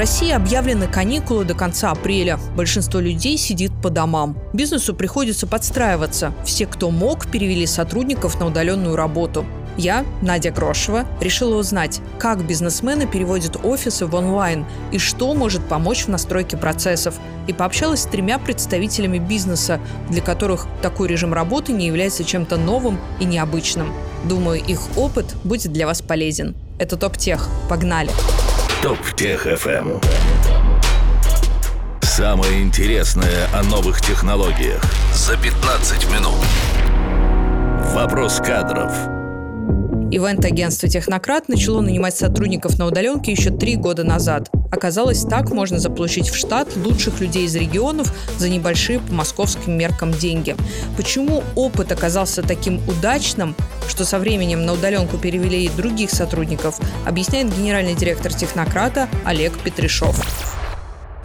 России объявлены каникулы до конца апреля. Большинство людей сидит по домам. Бизнесу приходится подстраиваться. Все, кто мог, перевели сотрудников на удаленную работу. Я, Надя Грошева, решила узнать, как бизнесмены переводят офисы в онлайн и что может помочь в настройке процессов. И пообщалась с тремя представителями бизнеса, для которых такой режим работы не является чем-то новым и необычным. Думаю, их опыт будет для вас полезен. Это ТОП Тех. Погнали! ТОП Тех FM. Эм. Самое интересное о новых технологиях за 15 минут. Вопрос кадров – Ивент-агентство «Технократ» начало нанимать сотрудников на удаленке еще три года назад. Оказалось, так можно заполучить в штат лучших людей из регионов за небольшие по московским меркам деньги. Почему опыт оказался таким удачным, что со временем на удаленку перевели и других сотрудников, объясняет генеральный директор «Технократа» Олег Петришов.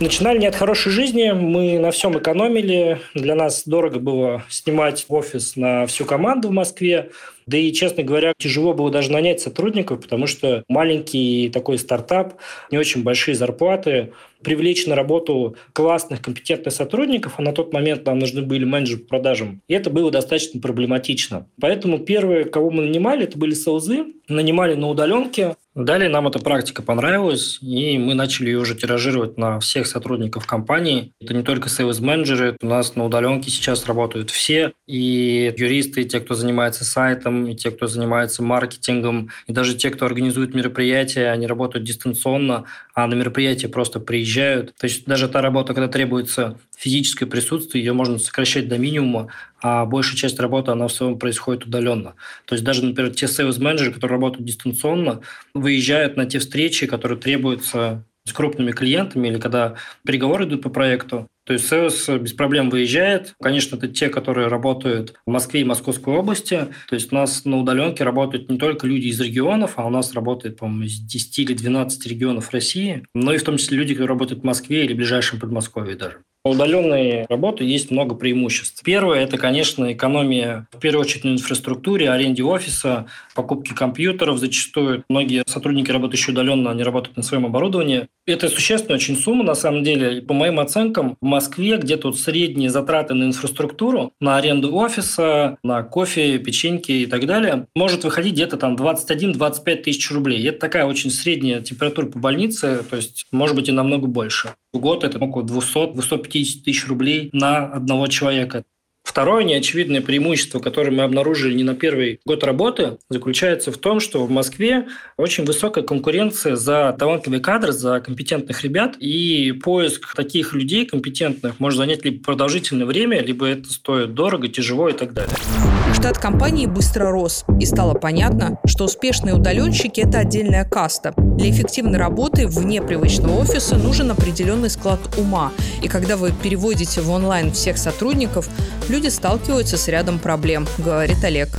Начинали не от хорошей жизни, мы на всем экономили. Для нас дорого было снимать офис на всю команду в Москве. Да и, честно говоря, тяжело было даже нанять сотрудников, потому что маленький такой стартап, не очень большие зарплаты, привлечь на работу классных, компетентных сотрудников, а на тот момент нам нужны были менеджеры по продажам. И это было достаточно проблематично. Поэтому первые, кого мы нанимали, это были sales ы, нанимали на удаленке. Далее нам эта практика понравилась, и мы начали ее уже тиражировать на всех сотрудников компании. Это не только sales-менеджеры, у нас на удаленке сейчас работают все, и юристы, и те, кто занимается сайтом, и те, кто занимается маркетингом, и даже те, кто организует мероприятия, они работают дистанционно, а на мероприятие просто приезжают. То есть даже та работа, когда требуется физическое присутствие, ее можно сокращать до минимума, а большая часть работы, она в целом происходит удаленно. То есть даже, например, те sales-менеджеры, которые работают дистанционно, выезжают на те встречи, которые требуются с крупными клиентами или когда переговоры идут по проекту, то есть sales без проблем выезжает. Конечно, это те, которые работают в Москве и Московской области. То есть у нас на удаленке работают не только люди из регионов, а у нас работает, по-моему, из 10 или 12 регионов России, но и в том числе люди, которые работают в Москве или в ближайшем Подмосковье даже. У удаленной работы есть много преимуществ. Первое – это, конечно, экономия, в первую очередь, на инфраструктуре, аренде офиса, покупке компьютеров. Зачастую многие сотрудники, работающие удаленно, они работают на своем оборудовании. Это существенная очень сумма, на самом деле. По моим оценкам, в Москве где-то вот средние затраты на инфраструктуру, на аренду офиса, на кофе, печеньки и так далее, может выходить где-то там 21-25 тысяч рублей. Это такая очень средняя температура по больнице, то есть, может быть, и намного больше. В год это около 200-250 50 тысяч рублей на одного человека. Второе неочевидное преимущество, которое мы обнаружили не на первый год работы, заключается в том, что в Москве очень высокая конкуренция за талантливые кадры, за компетентных ребят, и поиск таких людей компетентных может занять либо продолжительное время, либо это стоит дорого, тяжело и так далее. Штат компании быстро рос, и стало понятно, что успешные удаленщики – это отдельная каста. Для эффективной работы вне привычного офиса нужен определенный склад ума. И когда вы переводите в онлайн всех сотрудников, люди сталкиваются с рядом проблем, говорит Олег.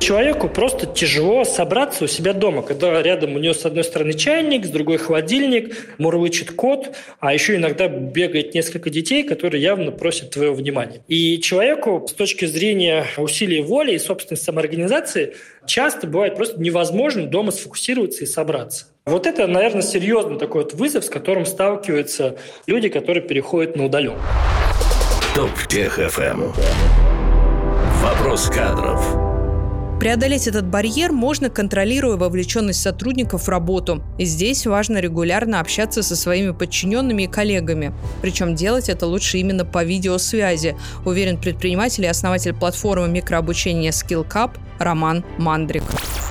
Человеку просто тяжело собраться у себя дома, когда рядом у него с одной стороны чайник, с другой холодильник, мурлычет кот, а еще иногда бегает несколько детей, которые явно просят твоего внимания. И человеку с точки зрения усилий воли и собственной самоорганизации часто бывает просто невозможно дома сфокусироваться и собраться. Вот это, наверное, серьезный такой вот вызов, с которым сталкиваются люди, которые переходят на удаленку. Топ Тех ФМ. Вопрос кадров. Преодолеть этот барьер можно, контролируя вовлеченность сотрудников в работу. И здесь важно регулярно общаться со своими подчиненными и коллегами. Причем делать это лучше именно по видеосвязи, уверен предприниматель и основатель платформы микрообучения SkillCap Роман Мандрик.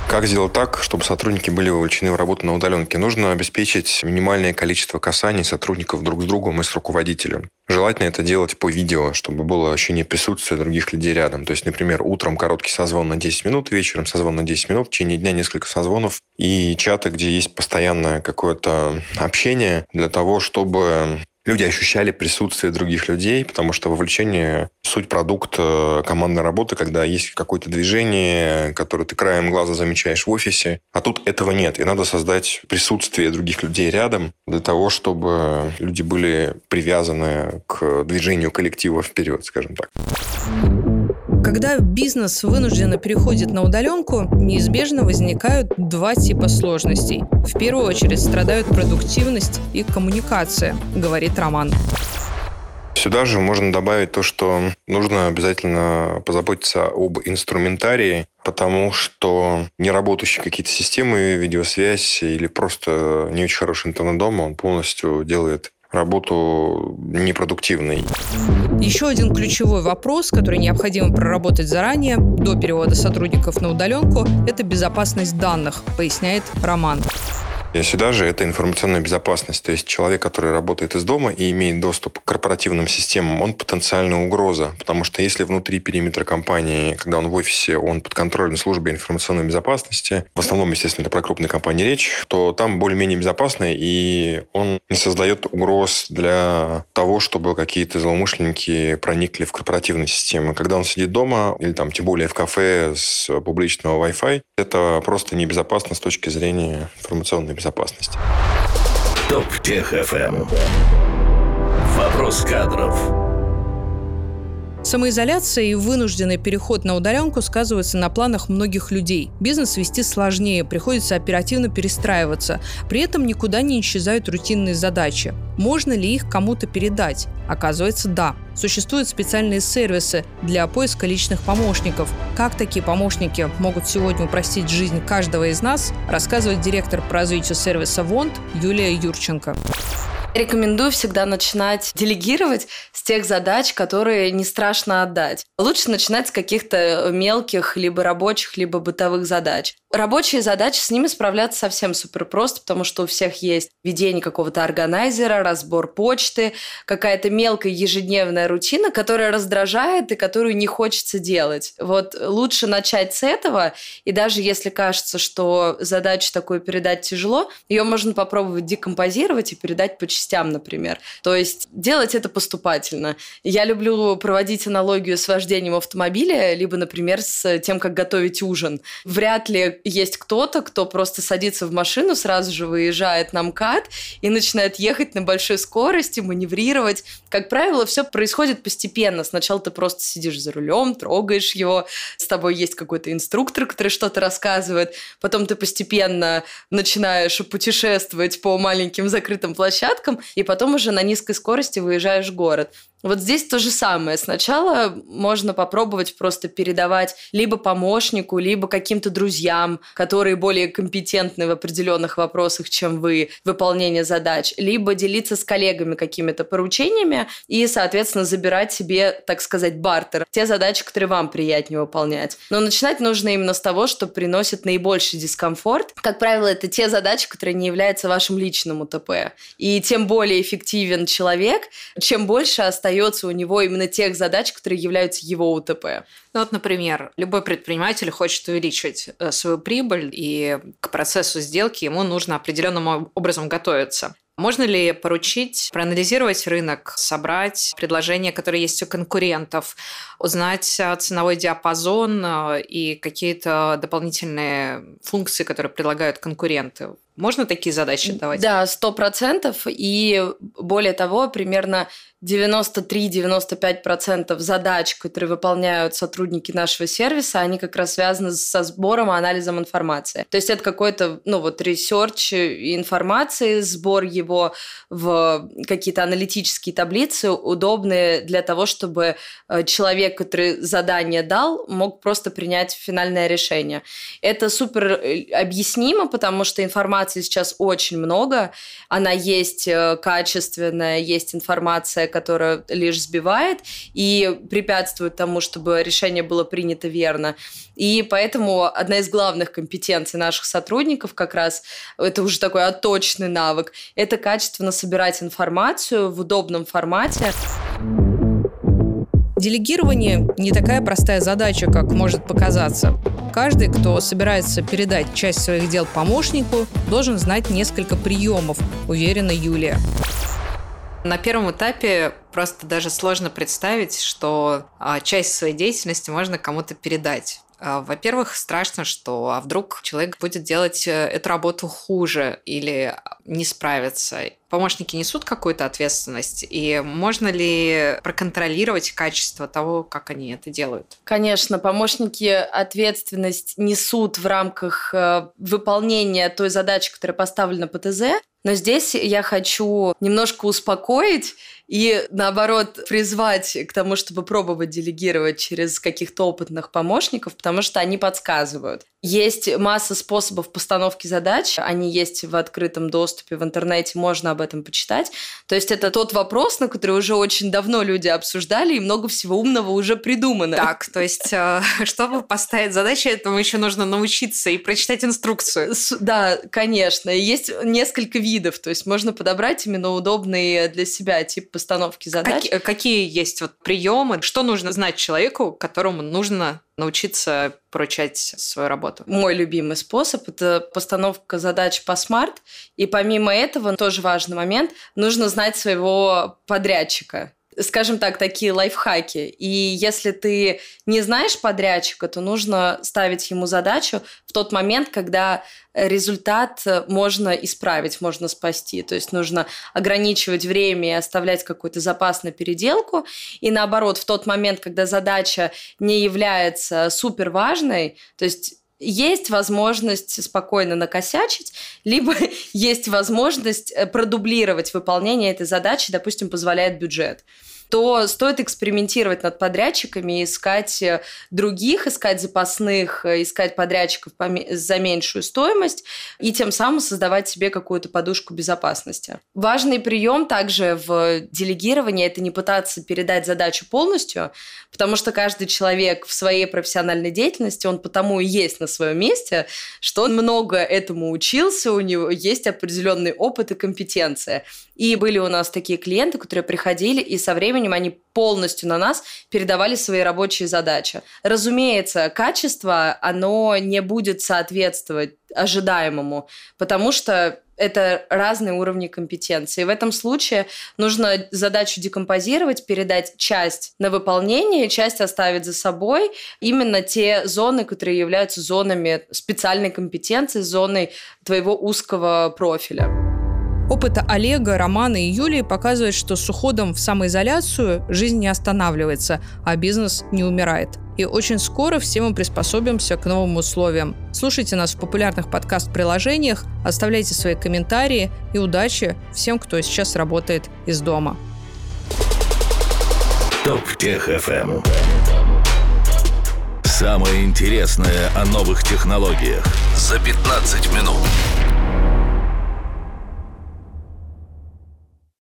Как сделать так, чтобы сотрудники были вовлечены в работу на удаленке? Нужно обеспечить минимальное количество касаний сотрудников друг с другом и с руководителем. Желательно это делать по видео, чтобы было ощущение присутствия других людей рядом. То есть, например, утром короткий созвон на 10 минут, вечером созвон на 10 минут, в течение дня несколько созвонов и чаты, где есть постоянное какое-то общение для того, чтобы люди ощущали присутствие других людей, потому что вовлечение – суть продукт э, командной работы, когда есть какое-то движение, которое ты краем глаза замечаешь в офисе, а тут этого нет. И надо создать присутствие других людей рядом для того, чтобы люди были привязаны к движению коллектива вперед, скажем так. Когда бизнес вынужденно переходит на удаленку, неизбежно возникают два типа сложностей. В первую очередь страдают продуктивность и коммуникация, говорит Роман. Сюда же можно добавить то, что нужно обязательно позаботиться об инструментарии, потому что неработающие какие-то системы, видеосвязь или просто не очень хороший интернет дома, он полностью делает работу непродуктивной. Еще один ключевой вопрос, который необходимо проработать заранее, до перевода сотрудников на удаленку, это безопасность данных, поясняет Роман. И сюда же это информационная безопасность. То есть человек, который работает из дома и имеет доступ к корпоративным системам, он потенциальная угроза. Потому что если внутри периметра компании, когда он в офисе, он под контролем службы информационной безопасности, в основном, естественно, это про крупные компании речь, то там более-менее безопасно, и он не создает угроз для того, чтобы какие-то злоумышленники проникли в корпоративные системы. Когда он сидит дома, или там тем более в кафе с публичного Wi-Fi, это просто небезопасно с точки зрения информационной безопасности. Топ Тех ФМ. Вопрос кадров. Самоизоляция и вынужденный переход на удаленку сказываются на планах многих людей. Бизнес вести сложнее, приходится оперативно перестраиваться. При этом никуда не исчезают рутинные задачи. Можно ли их кому-то передать? Оказывается, да. Существуют специальные сервисы для поиска личных помощников. Как такие помощники могут сегодня упростить жизнь каждого из нас, рассказывает директор по развитию сервиса ВОНД Юлия Юрченко. Рекомендую всегда начинать делегировать с тех задач, которые не страшно отдать. Лучше начинать с каких-то мелких, либо рабочих, либо бытовых задач. Рабочие задачи, с ними справляться совсем супер просто, потому что у всех есть ведение какого-то органайзера, разбор почты, какая-то мелкая ежедневная рутина, которая раздражает и которую не хочется делать. Вот лучше начать с этого, и даже если кажется, что задачу такую передать тяжело, ее можно попробовать декомпозировать и передать по частям, например. То есть делать это поступательно. Я люблю проводить аналогию с вождением автомобиля, либо, например, с тем, как готовить ужин. Вряд ли есть кто-то, кто просто садится в машину, сразу же выезжает на МКАД и начинает ехать на большой скорости, маневрировать. Как правило, все происходит постепенно. Сначала ты просто сидишь за рулем, трогаешь его, с тобой есть какой-то инструктор, который что-то рассказывает, потом ты постепенно начинаешь путешествовать по маленьким закрытым площадкам, и потом уже на низкой скорости выезжаешь в город. Вот здесь то же самое. Сначала можно попробовать просто передавать либо помощнику, либо каким-то друзьям, которые более компетентны в определенных вопросах, чем вы, выполнение задач, либо делиться с коллегами какими-то поручениями и, соответственно, забирать себе, так сказать, бартер, те задачи, которые вам приятнее выполнять. Но начинать нужно именно с того, что приносит наибольший дискомфорт. Как правило, это те задачи, которые не являются вашим личным УТП. И тем более эффективен человек, чем больше остается у него именно тех задач, которые являются его УТП. Ну вот, например, любой предприниматель хочет увеличить э, свою прибыль, и к процессу сделки ему нужно определенным образом готовиться. Можно ли поручить проанализировать рынок, собрать предложения, которые есть у конкурентов, узнать э, ценовой диапазон э, и какие-то дополнительные функции, которые предлагают конкуренты? Можно такие задачи давать? Да, сто процентов. И более того, примерно 93-95% задач, которые выполняют сотрудники нашего сервиса, они как раз связаны со сбором и анализом информации. То есть это какой-то, ну вот, research информации, сбор его в какие-то аналитические таблицы, удобные для того, чтобы э, человек, который задание дал, мог просто принять финальное решение. Это супер э, объяснимо, потому что информации сейчас очень много, она есть э, качественная, есть информация, которая лишь сбивает и препятствует тому, чтобы решение было принято верно. И поэтому одна из главных компетенций наших сотрудников как раз, это уже такой отточный навык, это качественно собирать информацию в удобном формате. Делегирование не такая простая задача, как может показаться. Каждый, кто собирается передать часть своих дел помощнику, должен знать несколько приемов, уверена Юлия. На первом этапе просто даже сложно представить, что а, часть своей деятельности можно кому-то передать. А, во-первых, страшно, что а вдруг человек будет делать э, эту работу хуже или не справится. Помощники несут какую-то ответственность, и можно ли проконтролировать качество того, как они это делают? Конечно, помощники ответственность несут в рамках э, выполнения той задачи, которая поставлена по ТЗ, но здесь я хочу немножко успокоить и, наоборот, призвать к тому, чтобы пробовать делегировать через каких-то опытных помощников, потому что они подсказывают. Есть масса способов постановки задач, они есть в открытом доступе в интернете, можно об этом почитать. То есть это тот вопрос, на который уже очень давно люди обсуждали, и много всего умного уже придумано. Так, то есть, э, чтобы поставить задачи, этому еще нужно научиться и прочитать инструкцию. Да, конечно. Есть несколько видов, то есть можно подобрать именно удобный для себя тип постановки задач. Какие, какие есть вот приемы? Что нужно знать человеку, которому нужно научиться поручать свою работу? Мой любимый способ – это постановка задач по смарт. И помимо этого, тоже важный момент, нужно знать своего подрядчика скажем так, такие лайфхаки. И если ты не знаешь подрядчика, то нужно ставить ему задачу в тот момент, когда результат можно исправить, можно спасти. То есть нужно ограничивать время и оставлять какой-то запас на переделку. И наоборот, в тот момент, когда задача не является супер важной, то есть есть возможность спокойно накосячить, либо есть возможность э, продублировать выполнение этой задачи, допустим, позволяет бюджет то стоит экспериментировать над подрядчиками, искать э, других, искать запасных, э, искать подрядчиков за меньшую стоимость и тем самым создавать себе какую-то подушку безопасности. Важный прием также в делегировании – это не пытаться передать задачу полностью, потому что каждый человек в своей профессиональной деятельности, он потому и есть на своем месте, что он много этому учился, у него есть определенный опыт и компетенция. И были у нас такие клиенты, которые приходили, и со временем они полностью на нас передавали свои рабочие задачи. Разумеется, качество, оно не будет соответствовать ожидаемому, потому что это разные уровни компетенции. В этом случае нужно задачу декомпозировать, передать часть на выполнение, часть оставить за собой. Именно те зоны, которые являются зонами специальной компетенции, зоной твоего узкого профиля. Опыт Олега, Романа и Юлии показывает, что с уходом в самоизоляцию жизнь не останавливается, а бизнес не умирает. И очень скоро все мы приспособимся к новым условиям. Слушайте нас в популярных подкаст-приложениях, оставляйте свои комментарии и удачи всем, кто сейчас работает из дома. Топ Тех FM. Самое интересное о новых технологиях за 15 минут.